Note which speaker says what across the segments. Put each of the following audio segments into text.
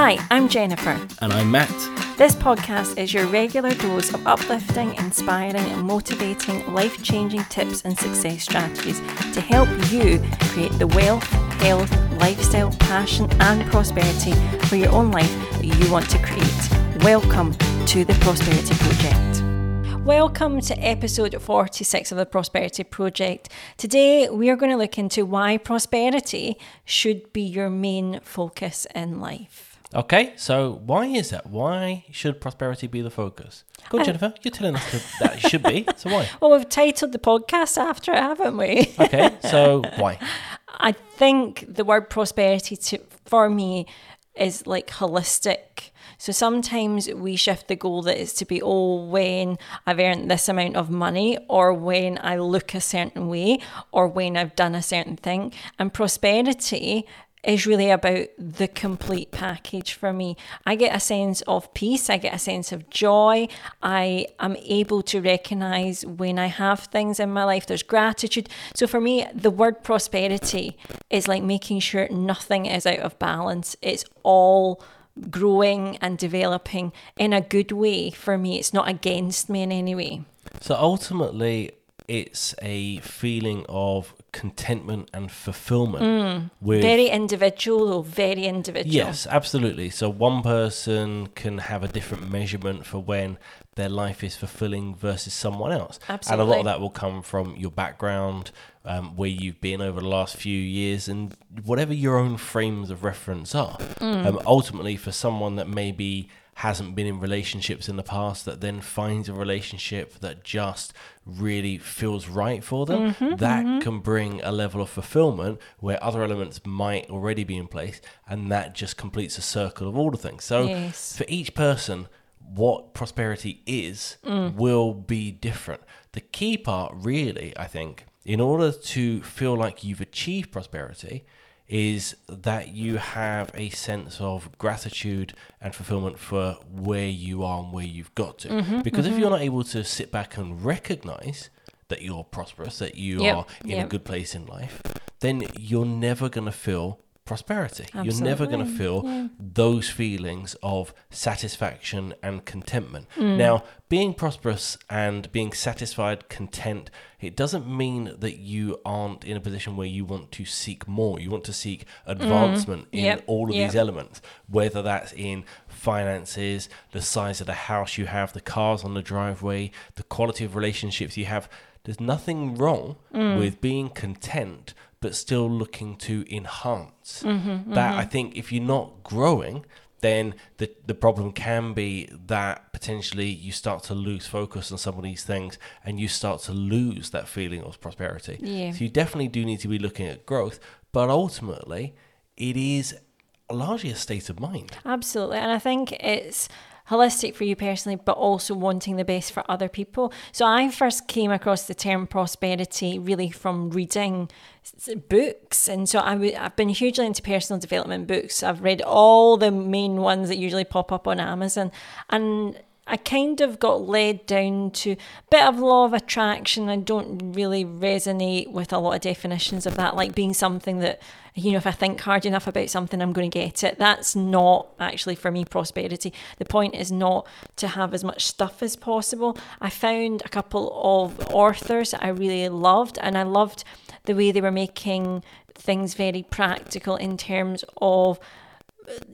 Speaker 1: Hi, I'm Jennifer.
Speaker 2: And I'm Matt.
Speaker 1: This podcast is your regular dose of uplifting, inspiring, and motivating life changing tips and success strategies to help you create the wealth, health, lifestyle, passion, and prosperity for your own life that you want to create. Welcome to the Prosperity Project. Welcome to episode 46 of the Prosperity Project. Today we are going to look into why prosperity should be your main focus in life.
Speaker 2: Okay, so why is that? Why should prosperity be the focus? Go on, Jennifer. You're telling us that- that it should be. So why?
Speaker 1: Well, we've titled the podcast after it, haven't we?
Speaker 2: Okay, so why?
Speaker 1: I think the word prosperity to, for me is like holistic. So sometimes we shift the goal that is to be, oh, when I've earned this amount of money, or when I look a certain way, or when I've done a certain thing. And prosperity is really about the complete package for me. I get a sense of peace, I get a sense of joy. I am able to recognize when I have things in my life, there's gratitude. So for me, the word prosperity is like making sure nothing is out of balance. It's all growing and developing in a good way for me. It's not against me in any way.
Speaker 2: So ultimately, it's a feeling of contentment and fulfillment with
Speaker 1: Very individual, though, very individual.
Speaker 2: Yes, absolutely. So one person can have a different measurement for when their life is fulfilling versus someone else. Absolutely. And a lot of that will come from your background, um, where you've been over the last few years, and whatever your own frames of reference are.
Speaker 1: Mm.
Speaker 2: Um, ultimately, for someone that maybe hasn't been in relationships in the past that then finds a relationship that just really feels right for them
Speaker 1: Mm-hmm,
Speaker 2: that can bring a level of fulfillment where other elements might already be in place and that just completes a circle of all the things so
Speaker 1: Yes.
Speaker 2: for each person what prosperity is
Speaker 1: Mm.
Speaker 2: will be different the key part really i think in order to feel like you've achieved prosperity is that you have a sense of gratitude and fulfillment for where you are and where you've got to.
Speaker 1: Mm-hmm,
Speaker 2: because if you're not able to sit back and recognize that you're prosperous, that you
Speaker 1: Yep,
Speaker 2: are in a good place in life, then you're never going to feel prosperity. You're never going to feel those feelings of satisfaction and contentment.
Speaker 1: Mm.
Speaker 2: Now, being prosperous and being satisfied, content, it doesn't mean that you aren't in a position where you want to seek more. You want to seek advancement in
Speaker 1: Mm. Yep,
Speaker 2: all of
Speaker 1: yep.
Speaker 2: these elements, whether that's in finances, the size of the house you have, the cars on the driveway, the quality of relationships you have. There's nothing wrong
Speaker 1: Mm.
Speaker 2: with being content, but still looking to enhance.
Speaker 1: Mm-hmm,
Speaker 2: that I think if you're not growing, then the the problem can be that potentially you start to lose focus on some of these things and you start to lose that feeling of prosperity.
Speaker 1: Yeah.
Speaker 2: So you definitely do need to be looking at growth, but ultimately it is largely a state of mind.
Speaker 1: Absolutely. And I think it's holistic for you personally, but also wanting the best for other people. So I first came across the term prosperity really from reading books. And so I w- I've been hugely into personal development books. I've read all the main ones that usually pop up on Amazon. And I kind of got led down to a bit of law of attraction. I don't really resonate with a lot of definitions of that, like being something that, you know, if I think hard enough about something, I'm going to get it. That's not actually for me prosperity. The point is not to have as much stuff as possible. I found a couple of authors that I really loved, and I loved the way they were making things very practical in terms of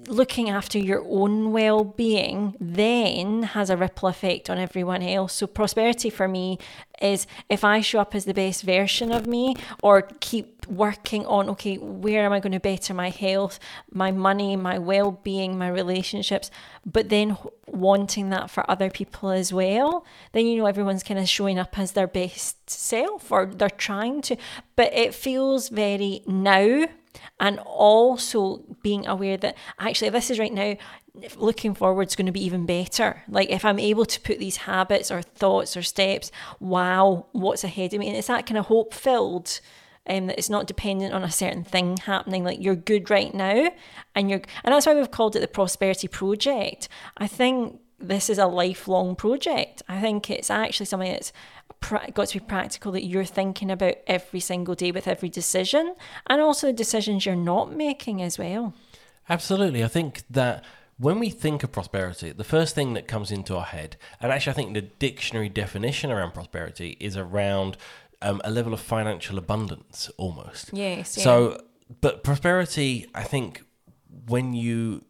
Speaker 1: looking after your own well-being then has a ripple effect on everyone else. So prosperity for me is if i show up as the best version of me or keep working on okay where am i going to better my health my money my well-being my relationships but then wanting that for other people as well then you know everyone's kind of showing up as their best self or they're trying to. But it feels very now and also being aware that actually this is right now looking forward is going to be even better. Like if i'm able to put these habits or thoughts or steps wow what's ahead of me? And it's that kind of hope filled um, that it's not dependent on a certain thing happening. Like you're good right now and you're and that's why we've called it the prosperity project. I think this is a lifelong project i think it's actually something that's got to be practical that you're thinking about every single day with every decision and also the decisions you're not making as well.
Speaker 2: Absolutely. I think that when we think of prosperity, the first thing that comes into our head, and actually, I think the dictionary definition around prosperity is around um, a level of financial abundance almost.
Speaker 1: Yes. Yeah.
Speaker 2: So, but prosperity, I think, when you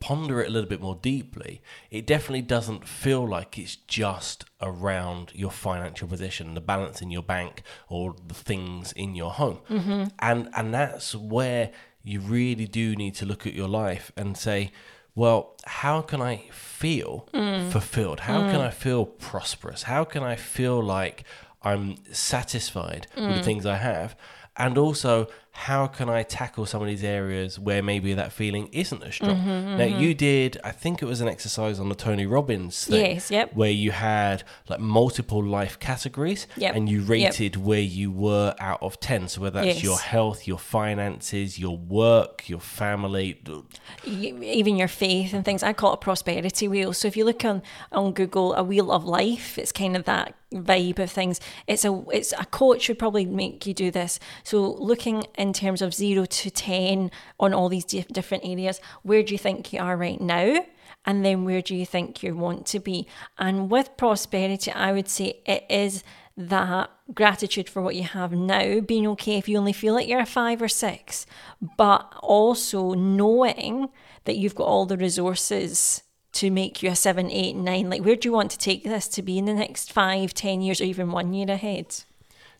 Speaker 2: ponder it a little bit more deeply, it definitely doesn't feel like it's just around your financial position, the balance in your bank, or the things in your home. Mm-hmm. And and that's where you really do need to look at your life and say, well, how can I feel mm. fulfilled? How can mm. I feel prosperous? How can I feel like I'm satisfied with the mm. things I have? And also, how can I tackle some of these areas where maybe that feeling isn't as strong? Mm-hmm, now, mm-hmm. you did, I think it was an exercise on the Tony Robbins thing,
Speaker 1: Yes, yep.
Speaker 2: where you had like multiple life categories,
Speaker 1: Yep,
Speaker 2: and you
Speaker 1: yep.
Speaker 2: rated where you were out of ten. So whether that's
Speaker 1: Yes.
Speaker 2: your health, your finances, your work, your family,
Speaker 1: even your faith and things. I call it a prosperity wheel. So if you look on on Google, a wheel of life, it's kind of that vibe of things. It's a it's a coach would probably make you do this. So looking in terms of zero to ten on all these di- different areas, where do you think you are right now? And then where do you think you want to be? And with prosperity, I would say it is that gratitude for what you have now, being okay if you only feel like you're a five or six, but also knowing that you've got all the resources to make you a seven, eight, nine. Like, where do you want to take this to be in the next five, ten years, or even one year ahead?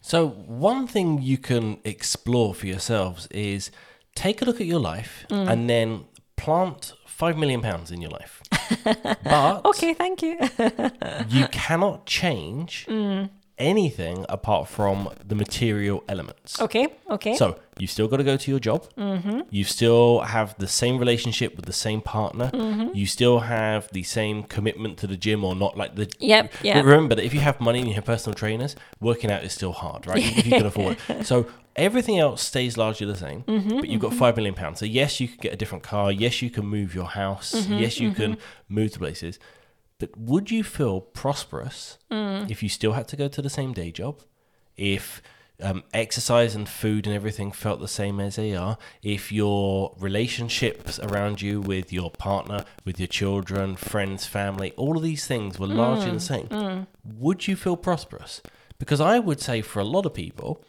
Speaker 2: So, one thing you can explore for yourselves is take a look at your life
Speaker 1: Mm.
Speaker 2: and then plant five million pounds in your life. but
Speaker 1: Okay, thank you.
Speaker 2: you cannot change
Speaker 1: Mm.
Speaker 2: Anything apart from the material elements.
Speaker 1: okay, okay.
Speaker 2: So you still got to go to your job. Mm-hmm. You still have the same relationship with the same partner.
Speaker 1: Mm-hmm.
Speaker 2: You still have the same commitment to the gym, or not like the.
Speaker 1: Yep, yep.
Speaker 2: Remember that if you have money and you have personal trainers, working out is still hard, right? if you can afford it. So everything else stays largely the same,
Speaker 1: Mm-hmm,
Speaker 2: but you've got five million pounds. So yes, you can get a different car. Yes, you can move your house.
Speaker 1: Mm-hmm,
Speaker 2: yes, you can move to places. But would you feel prosperous
Speaker 1: Mm.
Speaker 2: if you still had to go to the same day job? If um, exercise and food and everything felt the same as they are, if your relationships around you with your partner, with your children, friends, family, all of these things were largely the same, would you feel prosperous? Because I would say for a lot of people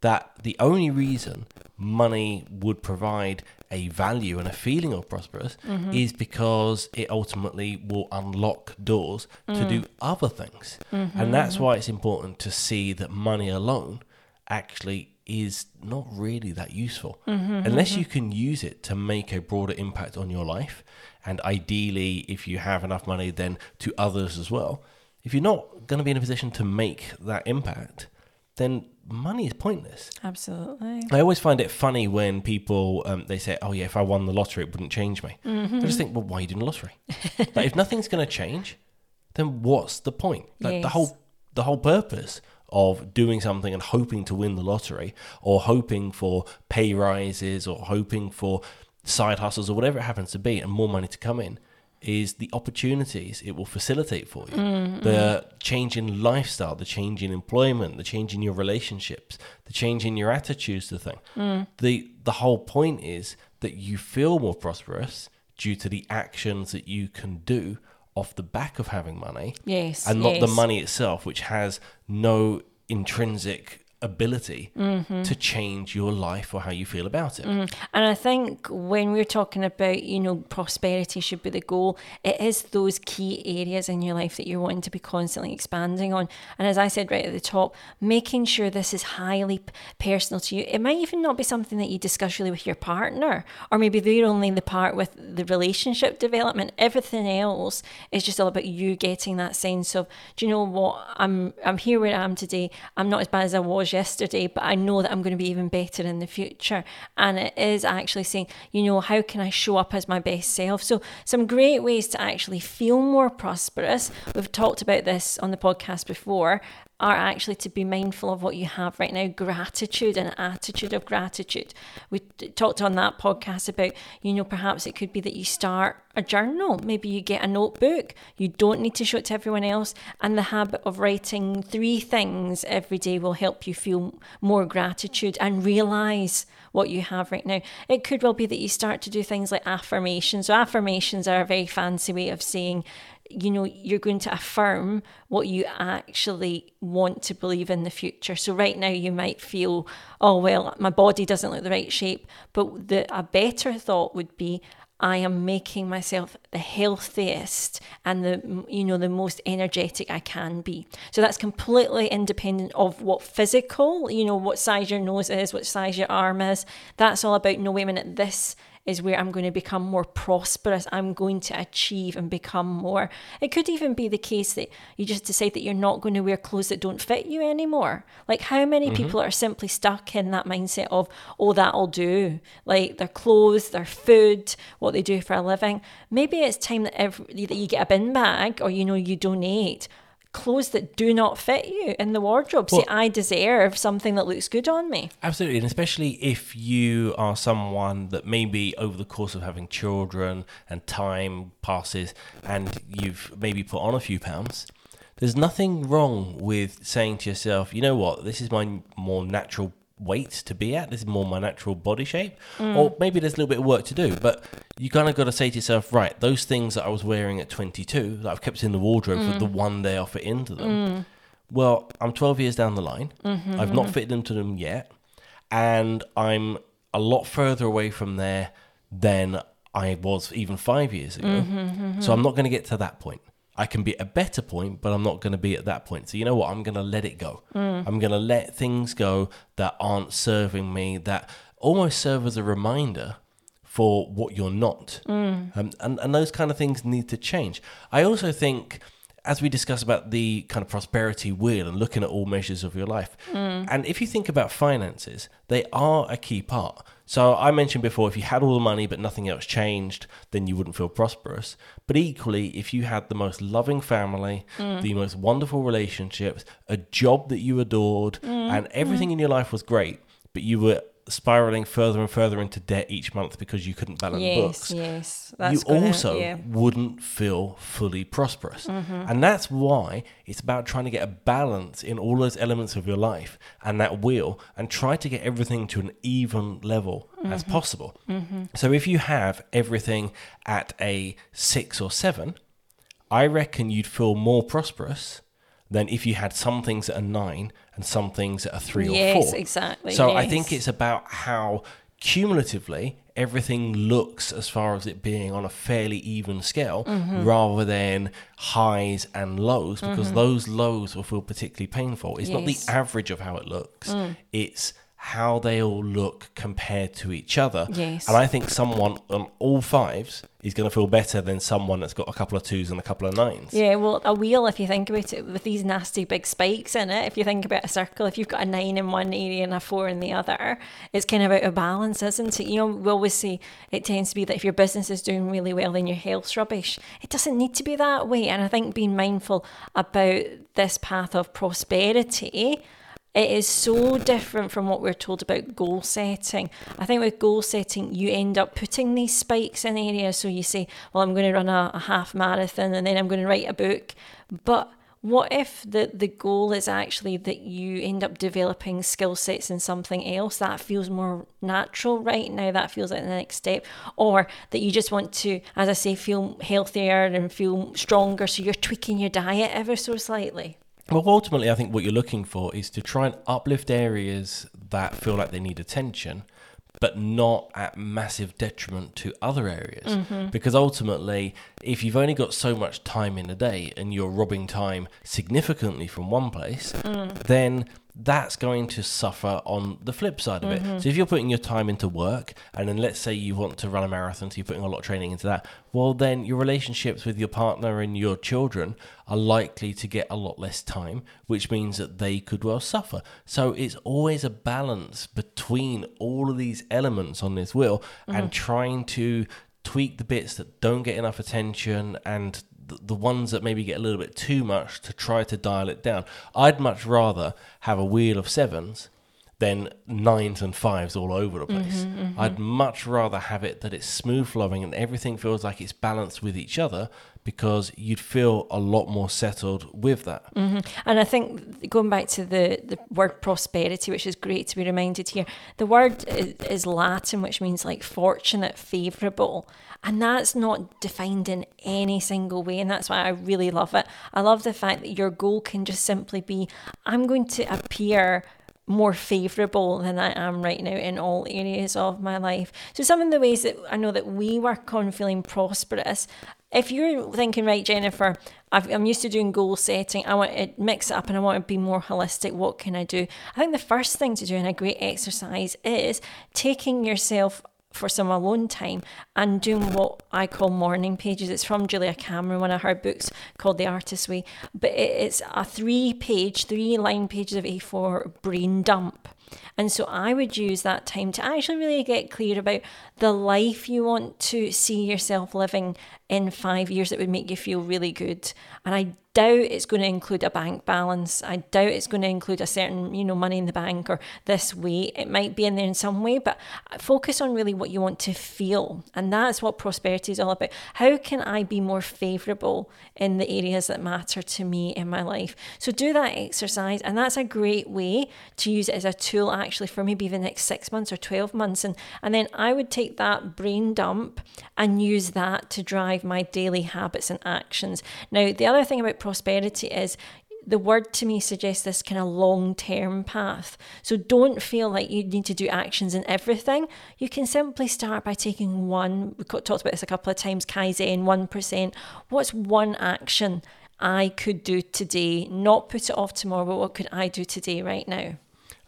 Speaker 2: that the only reason money would provide a value and a feeling of prosperous mm-hmm. is because it ultimately will unlock doors to do mm. other things. And mm-hmm. that's why it's important to see that money alone actually is not really that useful. Mm-hmm. Unless you can use it to make a broader impact on your life and ideally if you have enough money then to others as well. If you're not going to be in a position to make that impact then money is pointless
Speaker 1: Absolutely.
Speaker 2: I always find it funny when people um, they say, "Oh yeah, if I won the lottery, it wouldn't change me." I just think, well, why are you doing the lottery? like, if nothing's going to change, then what's the point? Like the whole the whole purpose of doing something and hoping to win the lottery, or hoping for pay rises, or hoping for side hustles, or whatever it happens to be, and more money to come in, is the opportunities it will facilitate for you. Mm, the mm. change in lifestyle, the change in employment, the change in your relationships, the change in your attitudes to thing. Mm. The the whole point is that you feel more prosperous due to the actions that you can do off the back of having money
Speaker 1: Yes.
Speaker 2: and not the money itself, which has no intrinsic ability
Speaker 1: Mm-hmm.
Speaker 2: to change your life or how you feel about it.
Speaker 1: And I think when we're talking about, you know, prosperity should be the goal, it is those key areas in your life that you're wanting to be constantly expanding on. And as I said right at the top, making sure this is highly personal to you. It might even not be something that you discuss really with your partner, or maybe they're only the part with the relationship development. Everything else is just all about you getting that sense of, do you know what? I'm I'm here where I am today. I'm not as bad as I was yesterday, but I know that I'm going to be even better in the future. And it is actually saying, you know, how can I show up as my best self? So, some great ways to actually feel more prosperous. We've talked about this on the podcast before. Are actually to be mindful of what you have right now. Gratitude and attitude of gratitude. We talked on that podcast about you know perhaps it could be that you start a journal. Maybe you get a notebook. You don't need to show it to everyone else. And the habit of writing three things every day will help you feel more gratitude and realize what you have right now. It could well be that you start to do things like affirmations. So affirmations are a very fancy way of saying you know you're going to affirm what you actually want to believe in the future so right now you might feel oh well my body doesn't look the right shape but the a better thought would be I am making myself the healthiest and the you know the most energetic I can be. So that's completely independent of what physical, you know, what size your nose is, what size your arm is. That's all about no wait a minute, this is where I'm going to become more prosperous. I'm going to achieve and become more. It could even be the case that you just decide that you're not going to wear clothes that don't fit you anymore. Like, how many mm-hmm. people are simply stuck in that mindset of, oh, that'll do? Like, their clothes, their food, what they do for a living. Maybe it's time that, every, that you get a bin bag or, you know, you donate clothes that do not fit you in the wardrobe. Well, See, I deserve something that looks good on me.
Speaker 2: Absolutely. And especially if you are someone that maybe over the course of having children and time passes and you've maybe put on a few pounds. There's nothing wrong with saying to yourself, you know what, this is my more natural weight to be at. This is more my natural body shape. Mm. Or maybe there's a little bit of work to do, but you kind of got to say to yourself, right, those things that I was wearing at 22 that I've kept in the wardrobe mm. for the one day I fit into them. Mm. Well, I'm 12 years down the line. Mm-hmm, I've not fitted into them yet. And I'm a lot further away from there than I was even five years ago. Mm-hmm, mm-hmm. so I'm not going to get to that point. I can be at a better point, but I'm not going to be at that point. So you know what? I'm going to let it go. Mm. I'm going to let things go that aren't serving me, that almost serve as a reminder for what you're not. Mm. Um, and, and those kind of things need to change. I also think as we discuss about the kind of prosperity wheel and looking at all measures of your life, mm. and if you think about finances, they are a key part. So I mentioned before, if you had all the money but nothing else changed, then you wouldn't feel prosperous. But equally, if you had the most loving family, mm. the most wonderful relationships, a job that you adored, mm. and everything mm. in your life was great, but you were spiraling further and further into debt each month because you couldn't balance
Speaker 1: yes,
Speaker 2: books.
Speaker 1: Yes,
Speaker 2: yes. You also yeah. wouldn't feel fully prosperous. Mm-hmm. And that's why it's about trying to get a balance in all those elements of your life and that wheel and try to get everything to an even level mm-hmm. as possible. Mm-hmm. So if you have everything at a six or seven, I reckon you'd feel more prosperous than if you had some things at a nine and some things at a three
Speaker 1: yes,
Speaker 2: or four.
Speaker 1: Yes, exactly.
Speaker 2: So
Speaker 1: yes.
Speaker 2: I think it's about how cumulatively everything looks as far as it being on a fairly even scale mm-hmm. rather than highs and lows because mm-hmm. those lows will feel particularly painful. It's yes. not the average of how it looks. Mm. It's how they all look compared to each other.
Speaker 1: Yes.
Speaker 2: And I think someone on all fives is going to feel better than someone that's got a couple of twos and a couple of nines.
Speaker 1: Yeah, well, a wheel, if you think about it, with these nasty big spikes in it, if you think about a circle, if you've got a nine in one area and a four in the other, it's kind of out of balance, isn't it? You know, we always say it tends to be that if your business is doing really well, then your health's rubbish. It doesn't need to be that way. And I think being mindful about this path of prosperity it is so different from what we're told about goal setting. I think with goal setting, you end up putting these spikes in areas. So you say, well, I'm going to run a, a half marathon and then I'm going to write a book. But what if the, the goal is actually that you end up developing skill sets in something else that feels more natural right now that feels like the next step or that you just want to as i say feel healthier and feel stronger so you're tweaking your diet ever so slightly
Speaker 2: well, ultimately, I think what you're looking for is to try and uplift areas that feel like they need attention, but not at massive detriment to other areas. Mm-hmm. Because ultimately, if you've only got so much time in a day and you're robbing time significantly from one place, mm. then that's going to suffer on the flip side of mm-hmm. it. So if you're putting your time into work, and then let's say you want to run a marathon, so you're putting a lot of training into that, well, then your relationships with your partner and your children are likely to get a lot less time, which means that they could well suffer. So it's always a balance between all of these elements on this wheel mm-hmm. and trying to tweak the bits that don't get enough attention and the ones that maybe get a little bit too much to try to dial it down. I'd much rather have a wheel of sevens than nines and fives all over the place.
Speaker 1: Mm-hmm, mm-hmm.
Speaker 2: I'd much rather have it that it's smooth flowing and everything feels like it's balanced with each other because you'd feel a lot more settled with that.
Speaker 1: Mm-hmm. And I think going back to the, the word prosperity, which is great to be reminded here, the word is, is Latin, which means like fortunate, favourable. And that's not defined in any single way. And that's why I really love it. I love the fact that your goal can just simply be I'm going to appear more favourable than I am right now in all areas of my life. So some of the ways that I know that we work on feeling prosperous, if you're thinking, right, Jennifer, i am used to doing goal setting, I want to mix it up and I want to be more holistic, what can I do? I think the first thing to do in a great exercise is taking yourself for some alone time and doing what I call morning pages. It's from Julia Cameron, one of her books called The Artist's Way. But it's a three page, three line pages of A4 brain dump. And so I would use that time to actually really get clear about the life you want to see yourself living in five years that would make you feel really good. And I doubt it's going to include a bank balance. I doubt it's going to include a certain, you know, money in the bank or this way. It might be in there in some way, but uh, focus on really what you want to feel. And that's what prosperity is all about. How can I be more favorable in the areas that matter to me in my life? So do that exercise. And that's a great way to use it as a tool actually for maybe the next six months or 12 months. And, and then I would take that brain dump and use that to drive my daily habits and actions. Now, the other thing about prosperity is the word to me suggests this kind of long term path. So don't feel like you need to do actions in everything. You can simply start by taking one, we talked about this a couple of times Kaizen, 1%. What's one action I could do today? Not put it off tomorrow, but what could I do today, right now?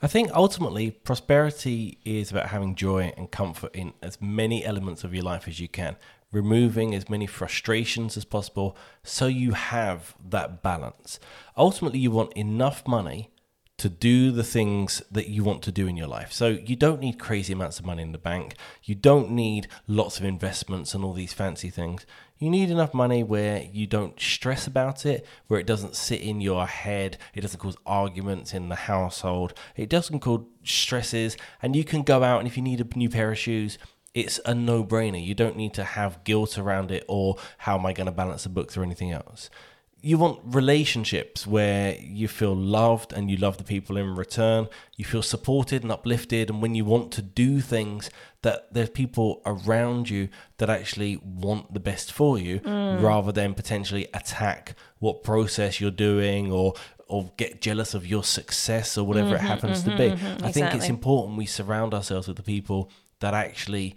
Speaker 2: I think ultimately prosperity is about having joy and comfort in as many elements of your life as you can removing as many frustrations as possible so you have that balance. Ultimately, you want enough money to do the things that you want to do in your life. So you don't need crazy amounts of money in the bank. You don't need lots of investments and all these fancy things. You need enough money where you don't stress about it, where it doesn't sit in your head, it doesn't cause arguments in the household, it doesn't cause stresses, and you can go out and if you need a new pair of shoes, it's a no brainer. You don't need to have guilt around it or how am I going to balance the books or anything else. You want relationships where you feel loved and you love the people in return. You feel supported and uplifted. And when you want to do things, that there's people around you that actually want the best for you mm. rather than potentially attack what process you're doing or or get jealous of your success or whatever mm-hmm, it happens mm-hmm, to be. Mm-hmm, I exactly. think it's important we surround ourselves with the people that actually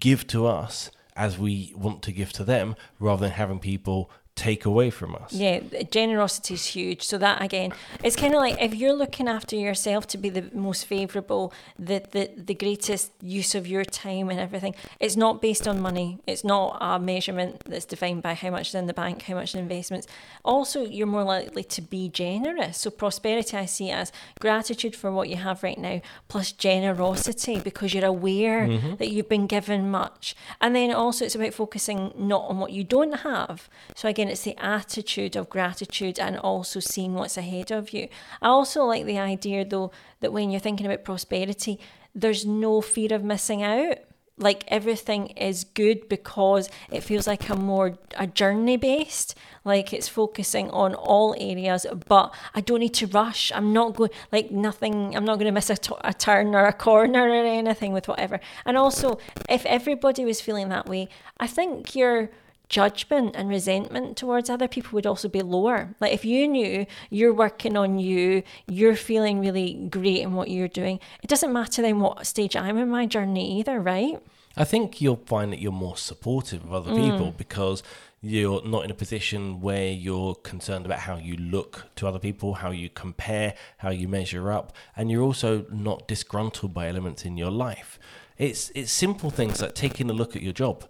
Speaker 2: give to us as we want to give to them rather than having people take away from us.
Speaker 1: Yeah, generosity is huge. So that again, it's kind of like if you're looking after yourself to be the most favourable, the, the the greatest use of your time and everything. It's not based on money. It's not a measurement that's defined by how much is in the bank, how much in investments. Also, you're more likely to be generous. So prosperity, I see as gratitude for what you have right now, plus generosity because you're aware mm-hmm. that you've been given much. And then also, it's about focusing not on what you don't have. So again again, it's the attitude of gratitude and also seeing what's ahead of you. I also like the idea, though, that when you're thinking about prosperity, there's no fear of missing out. Like everything is good because it feels like a more a journey based, like it's focusing on all areas. But I don't need to rush. I'm not going like nothing. I'm not going to miss a, t- a turn or a corner or anything with whatever. And also, if everybody was feeling that way, I think you're judgment and resentment towards other people would also be lower. Like if you knew you're working on you, you're feeling really great in what you're doing, it doesn't matter then what stage I'm in my journey either, right?
Speaker 2: I think you'll find that you're more supportive of other mm. people because you're not in a position where you're concerned about how you look to other people, how you compare, how you measure up, and you're also not disgruntled by elements in your life. It's it's simple things like taking a look at your job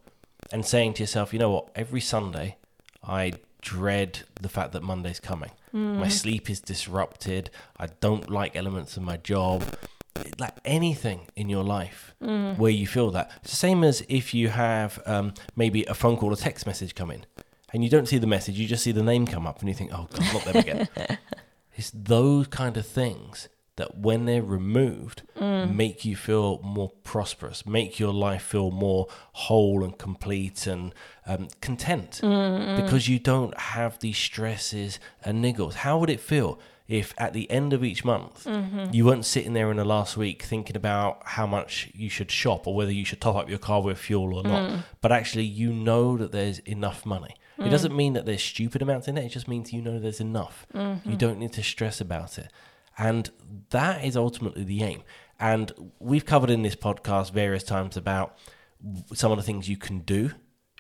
Speaker 2: and saying to yourself, you know what, every Sunday I dread the fact that Monday's coming. Mm. My sleep is disrupted. I don't like elements of my job. Like anything in your life mm. where you feel that. It's the same as if you have um, maybe a phone call or text message come in and you don't see the message, you just see the name come up and you think, oh, God, not them again. it's those kind of things that when they're removed mm. make you feel more prosperous make your life feel more whole and complete and um, content. Mm-hmm. Because you don't have these stresses and niggles. How would it feel if at the end of each month mm-hmm. you weren't sitting there in the last week thinking about how much you should shop or whether you should top up your car with fuel or not? Mm. But actually you know that there's enough money. It mm. doesn't mean that there's stupid amounts in it. It just means you know there's enough. You mm-hmm. don't need to stress about it and that is ultimately the aim. And we've covered in this podcast various times about some of the things you can do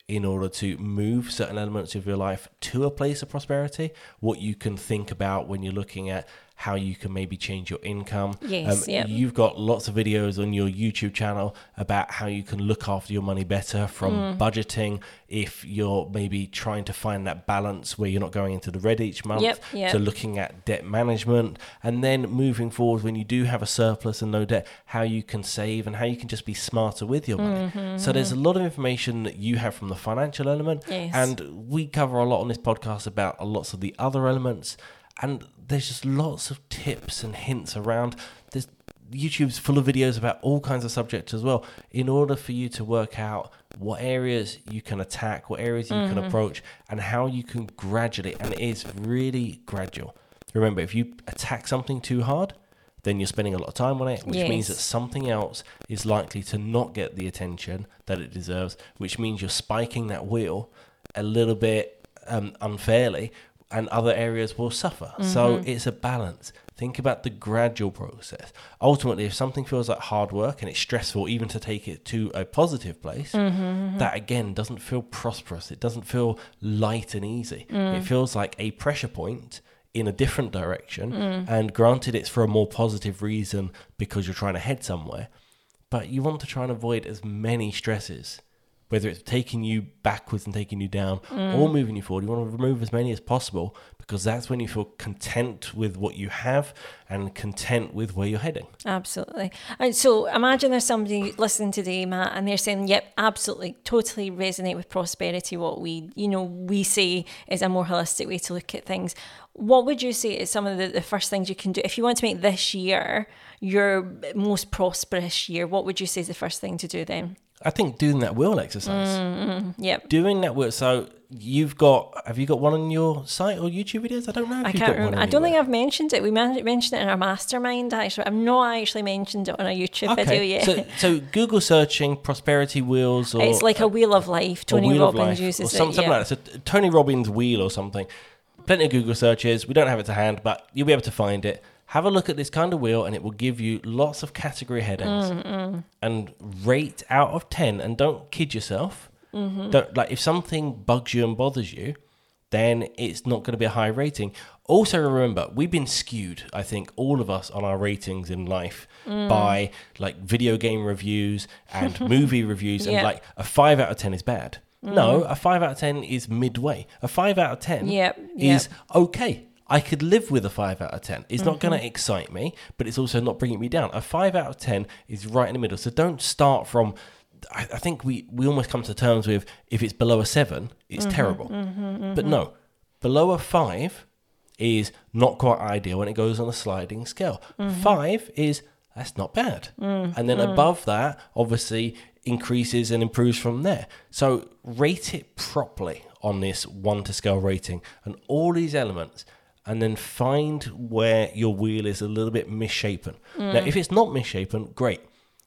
Speaker 2: in order to move certain elements of your life to a place of prosperity, what you can think about when you're looking at how you can maybe change your income.
Speaker 1: Yes, yep.
Speaker 2: You've got lots of videos on your YouTube channel about how you can look after your money better from
Speaker 1: Mm.
Speaker 2: budgeting if you're maybe trying to find that balance where you're not going into the red each month
Speaker 1: Yep, yep.
Speaker 2: to looking at debt management and then moving forward when you do have a surplus and no debt how you can save and how you can just be smarter with your money
Speaker 1: Mm-hmm,
Speaker 2: so there's a lot of information that you have from the financial element
Speaker 1: Yes.
Speaker 2: and we cover a lot on this podcast about lots of the other elements and there's just lots of tips and hints around there's YouTube's full of videos about all kinds of subjects as well in order for you to work out what areas you can attack, what areas you
Speaker 1: Mm-hmm.
Speaker 2: can approach, and how you can gradually, and it is really gradual. Remember, if you attack something too hard, then you're spending a lot of time on it, which means that something else is likely to not get the attention that it deserves, which means you're spiking that wheel a little bit um, unfairly, and other areas will suffer. So mm-hmm. it's a balance. Think about the gradual process. Ultimately, if something feels like hard work and it's stressful, even to take it to a positive place, mm-hmm, mm-hmm. that again doesn't feel prosperous. It doesn't feel light and easy. Mm. It feels like a pressure point in a different direction. Mm. And granted, it's for a more positive reason because you're trying to head somewhere, but you want to try and avoid as many stresses. Whether it's taking you backwards and taking you down or mm. moving you forward, you want to remove as many as possible because that's when you feel content with what you have and content with where you're heading.
Speaker 1: Absolutely. And so imagine there's somebody listening today, Matt, and they're saying, yep, absolutely, totally resonate with prosperity, what we, you know, we say is a more holistic way to look at things. What would you say is some of the, the first things you can do? If you want to make this year your most prosperous year, what would you say is the first thing to do then?
Speaker 2: I think doing that will exercise. Mm-hmm.
Speaker 1: Yep.
Speaker 2: Doing that will. So you've got, have you got one on your site or YouTube videos? I don't know. If
Speaker 1: I
Speaker 2: you've
Speaker 1: can't remember. I don't think. I've mentioned it. We mentioned it in our mastermind, actually. I've not actually mentioned it on a YouTube video yet.
Speaker 2: So, so Google searching prosperity wheels or
Speaker 1: it's like a wheel of life. Tony Robbins
Speaker 2: Life
Speaker 1: uses
Speaker 2: or some,
Speaker 1: it.
Speaker 2: something
Speaker 1: yeah.
Speaker 2: like that. So Tony Robbins wheel or something. Plenty of Google searches. We don't have it to hand, but you'll be able to find it. Have a look at this kind of wheel, and it will give you lots of category headings and rate out of ten. And don't kid yourself.
Speaker 1: Mm-hmm.
Speaker 2: Don't like if something bugs you and bothers you, then it's not going to be a high rating. Also, remember, we've been skewed, I think, all of us on our ratings in life
Speaker 1: Mm.
Speaker 2: by like video game reviews and movie reviews. And.
Speaker 1: Mm.
Speaker 2: like a five out of 10 is bad. No, a five out of 10 is midway. A five out of 10
Speaker 1: Yep,
Speaker 2: is okay. I could live with a five out of 10. It's not
Speaker 1: Mm-hmm.
Speaker 2: going to excite me, but it's also not bringing me down. A five out of 10 is right in the middle. So don't start from. I, I think we, we almost come to terms with if it's below a seven, it's
Speaker 1: Mm-hmm,
Speaker 2: terrible. But no, below a five is not quite ideal when it goes on a sliding scale.
Speaker 1: Mm-hmm.
Speaker 2: Five is that's not bad.
Speaker 1: Mm,
Speaker 2: And then above that, obviously, increases and improves from there. So rate it properly on this one to scale rating and all these elements. And then find where your wheel is a little bit misshapen. Now,
Speaker 1: Mm.
Speaker 2: if it's not misshapen, great.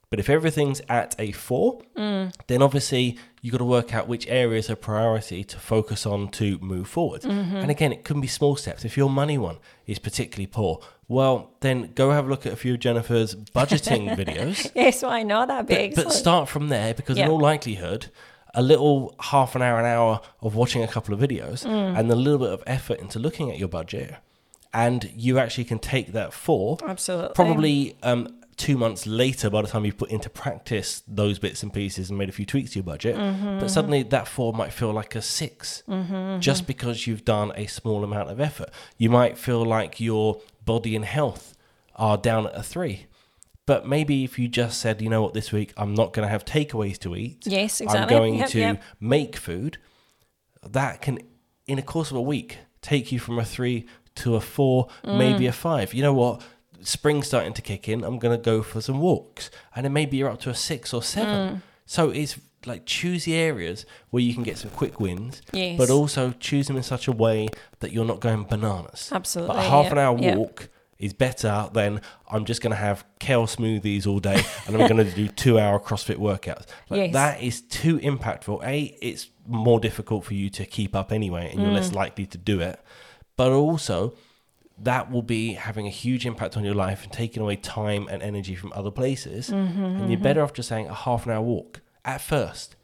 Speaker 2: But if everything's at a four,
Speaker 1: Mm.
Speaker 2: then obviously you've got to work out which areas are priority to focus on to move forward.
Speaker 1: Mm-hmm.
Speaker 2: And again, it can be small steps. If your money one is particularly poor, well, then go have a look at a few of Jennifer's budgeting videos.
Speaker 1: Yes, I know that'd be
Speaker 2: But,
Speaker 1: excellent.
Speaker 2: but start from there because
Speaker 1: Yeah.
Speaker 2: in all likelihood, a little half an hour, an hour of watching a couple of videos
Speaker 1: Mm.
Speaker 2: and a little bit of effort into looking at your budget, and you actually can take that for
Speaker 1: Absolutely.
Speaker 2: probably um, two months later by the time you've put into practice those bits and pieces and made a few tweaks to your budget
Speaker 1: Mm-hmm.
Speaker 2: but suddenly that four might feel like a 6 just because you've done a small amount of effort you might feel like your body and health are down at a three but maybe if you just said you know what this week i'm not going to have takeaways to eat
Speaker 1: Yes, exactly.
Speaker 2: i'm going
Speaker 1: Yep,
Speaker 2: to
Speaker 1: yep.
Speaker 2: make food that can in a course of a week take you from a three to a four, maybe mm. a five. You know what? Spring's starting to kick in. I'm going to go for some walks. And then maybe you're up to a six or seven. Mm. So it's like choose the areas where you can get some quick wins,
Speaker 1: Yes.
Speaker 2: but also choose them in such a way that you're not going bananas.
Speaker 1: Absolutely,
Speaker 2: But a half an hour walk is better than I'm just going to have kale smoothies all day and I'm going to do two hour CrossFit workouts. Like
Speaker 1: Yes.
Speaker 2: That is too impactful. A, it's more difficult for you to keep up anyway, and you're less
Speaker 1: Mm.
Speaker 2: likely to do it. But also, that will be having a huge impact on your life and taking away time and energy from other places.
Speaker 1: Mm-hmm,
Speaker 2: and you're better off just saying a half an hour walk at first.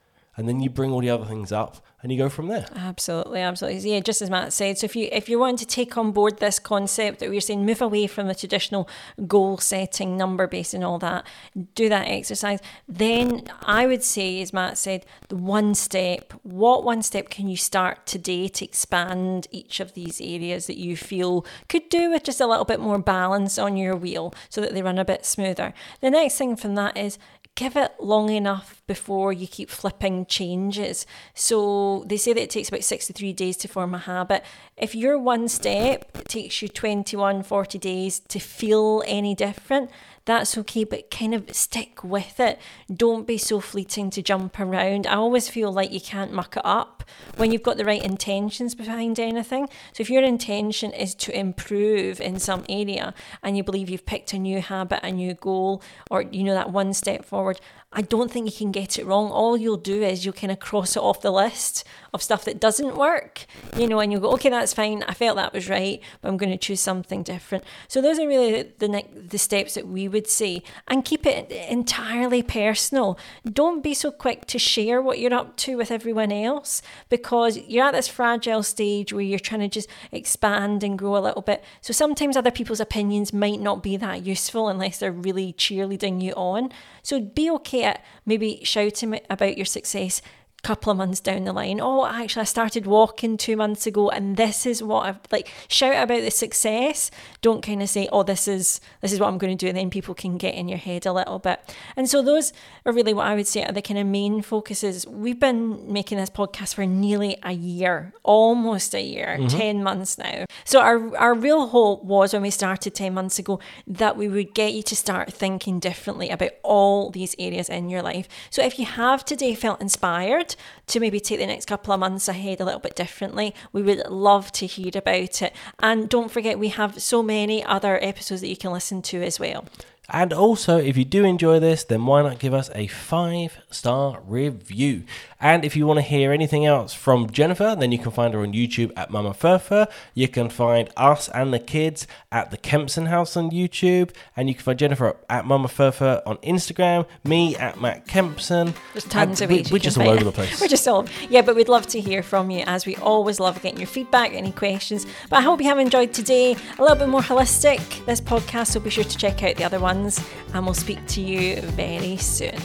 Speaker 2: And then you bring all the other things up and you go from there.
Speaker 1: Absolutely, absolutely. Yeah, just as Matt said. So if you if you're wanting to take on board this concept that we're saying, move away from the traditional goal setting, number based, and all that, do that exercise. Then I would say, as Matt said, the one step. What one step can you start today to expand each of these areas that you feel could do with just a little bit more balance on your wheel, so that they run a bit smoother. The next thing from that is give it long enough before you keep flipping changes. So they say that it takes about 63 days to form a habit. If your one step takes you 21, 40 days to feel any different, that's okay, but kind of stick with it. Don't be so fleeting to jump around. I always feel like you can't muck it up when you've got the right intentions behind anything. So if your intention is to improve in some area and you believe you've picked a new habit, a new goal, or you know that one step forward, I don't think you can get it wrong. All you'll do is you'll kind of cross it off the list of stuff that doesn't work, you know, and you'll go, okay, that's fine. I felt that was right, but I'm going to choose something different. So those are really the ne- the steps that we would say, and keep it entirely personal. Don't be so quick to share what you're up to with everyone else because you're at this fragile stage where you're trying to just expand and grow a little bit. So sometimes other people's opinions might not be that useful unless they're really cheerleading you on. So be okay at maybe shouting about your success couple of months down the line oh actually i started walking two months ago and this is what i've like shout about the success. Don't kind of say oh this is this is what i'm going to do and then people can get in your head a little bit. And so those are really what i would say are the kind of main focuses. We've been making this podcast for nearly a year almost a year mm-hmm. 10 months now. So our our real hope was when we started 10 months ago that we would get you to start thinking differently about all these areas in your life. So if you have today felt inspired to maybe take the next couple of months ahead a little bit differently, we would love to hear about it. And don't forget, we have so many other episodes that you can listen to as well.
Speaker 2: And also, if you do enjoy this, then why not give us a five star review? And if you want to hear anything else from Jennifer, then you can find her on YouTube at Mama Furfur. You can find us and the kids at the Kempson House on YouTube. And you can find Jennifer at Mama Furfur on Instagram, me at Matt Kempson.
Speaker 1: There's tons
Speaker 2: And
Speaker 1: of
Speaker 2: we-
Speaker 1: you
Speaker 2: We're just all over the place.
Speaker 1: We're just all yeah, but we'd love to hear from you as we always love getting your feedback, any questions. But I hope you have enjoyed today. A little bit more holistic this podcast, so be sure to check out the other ones, and we'll speak to you very soon.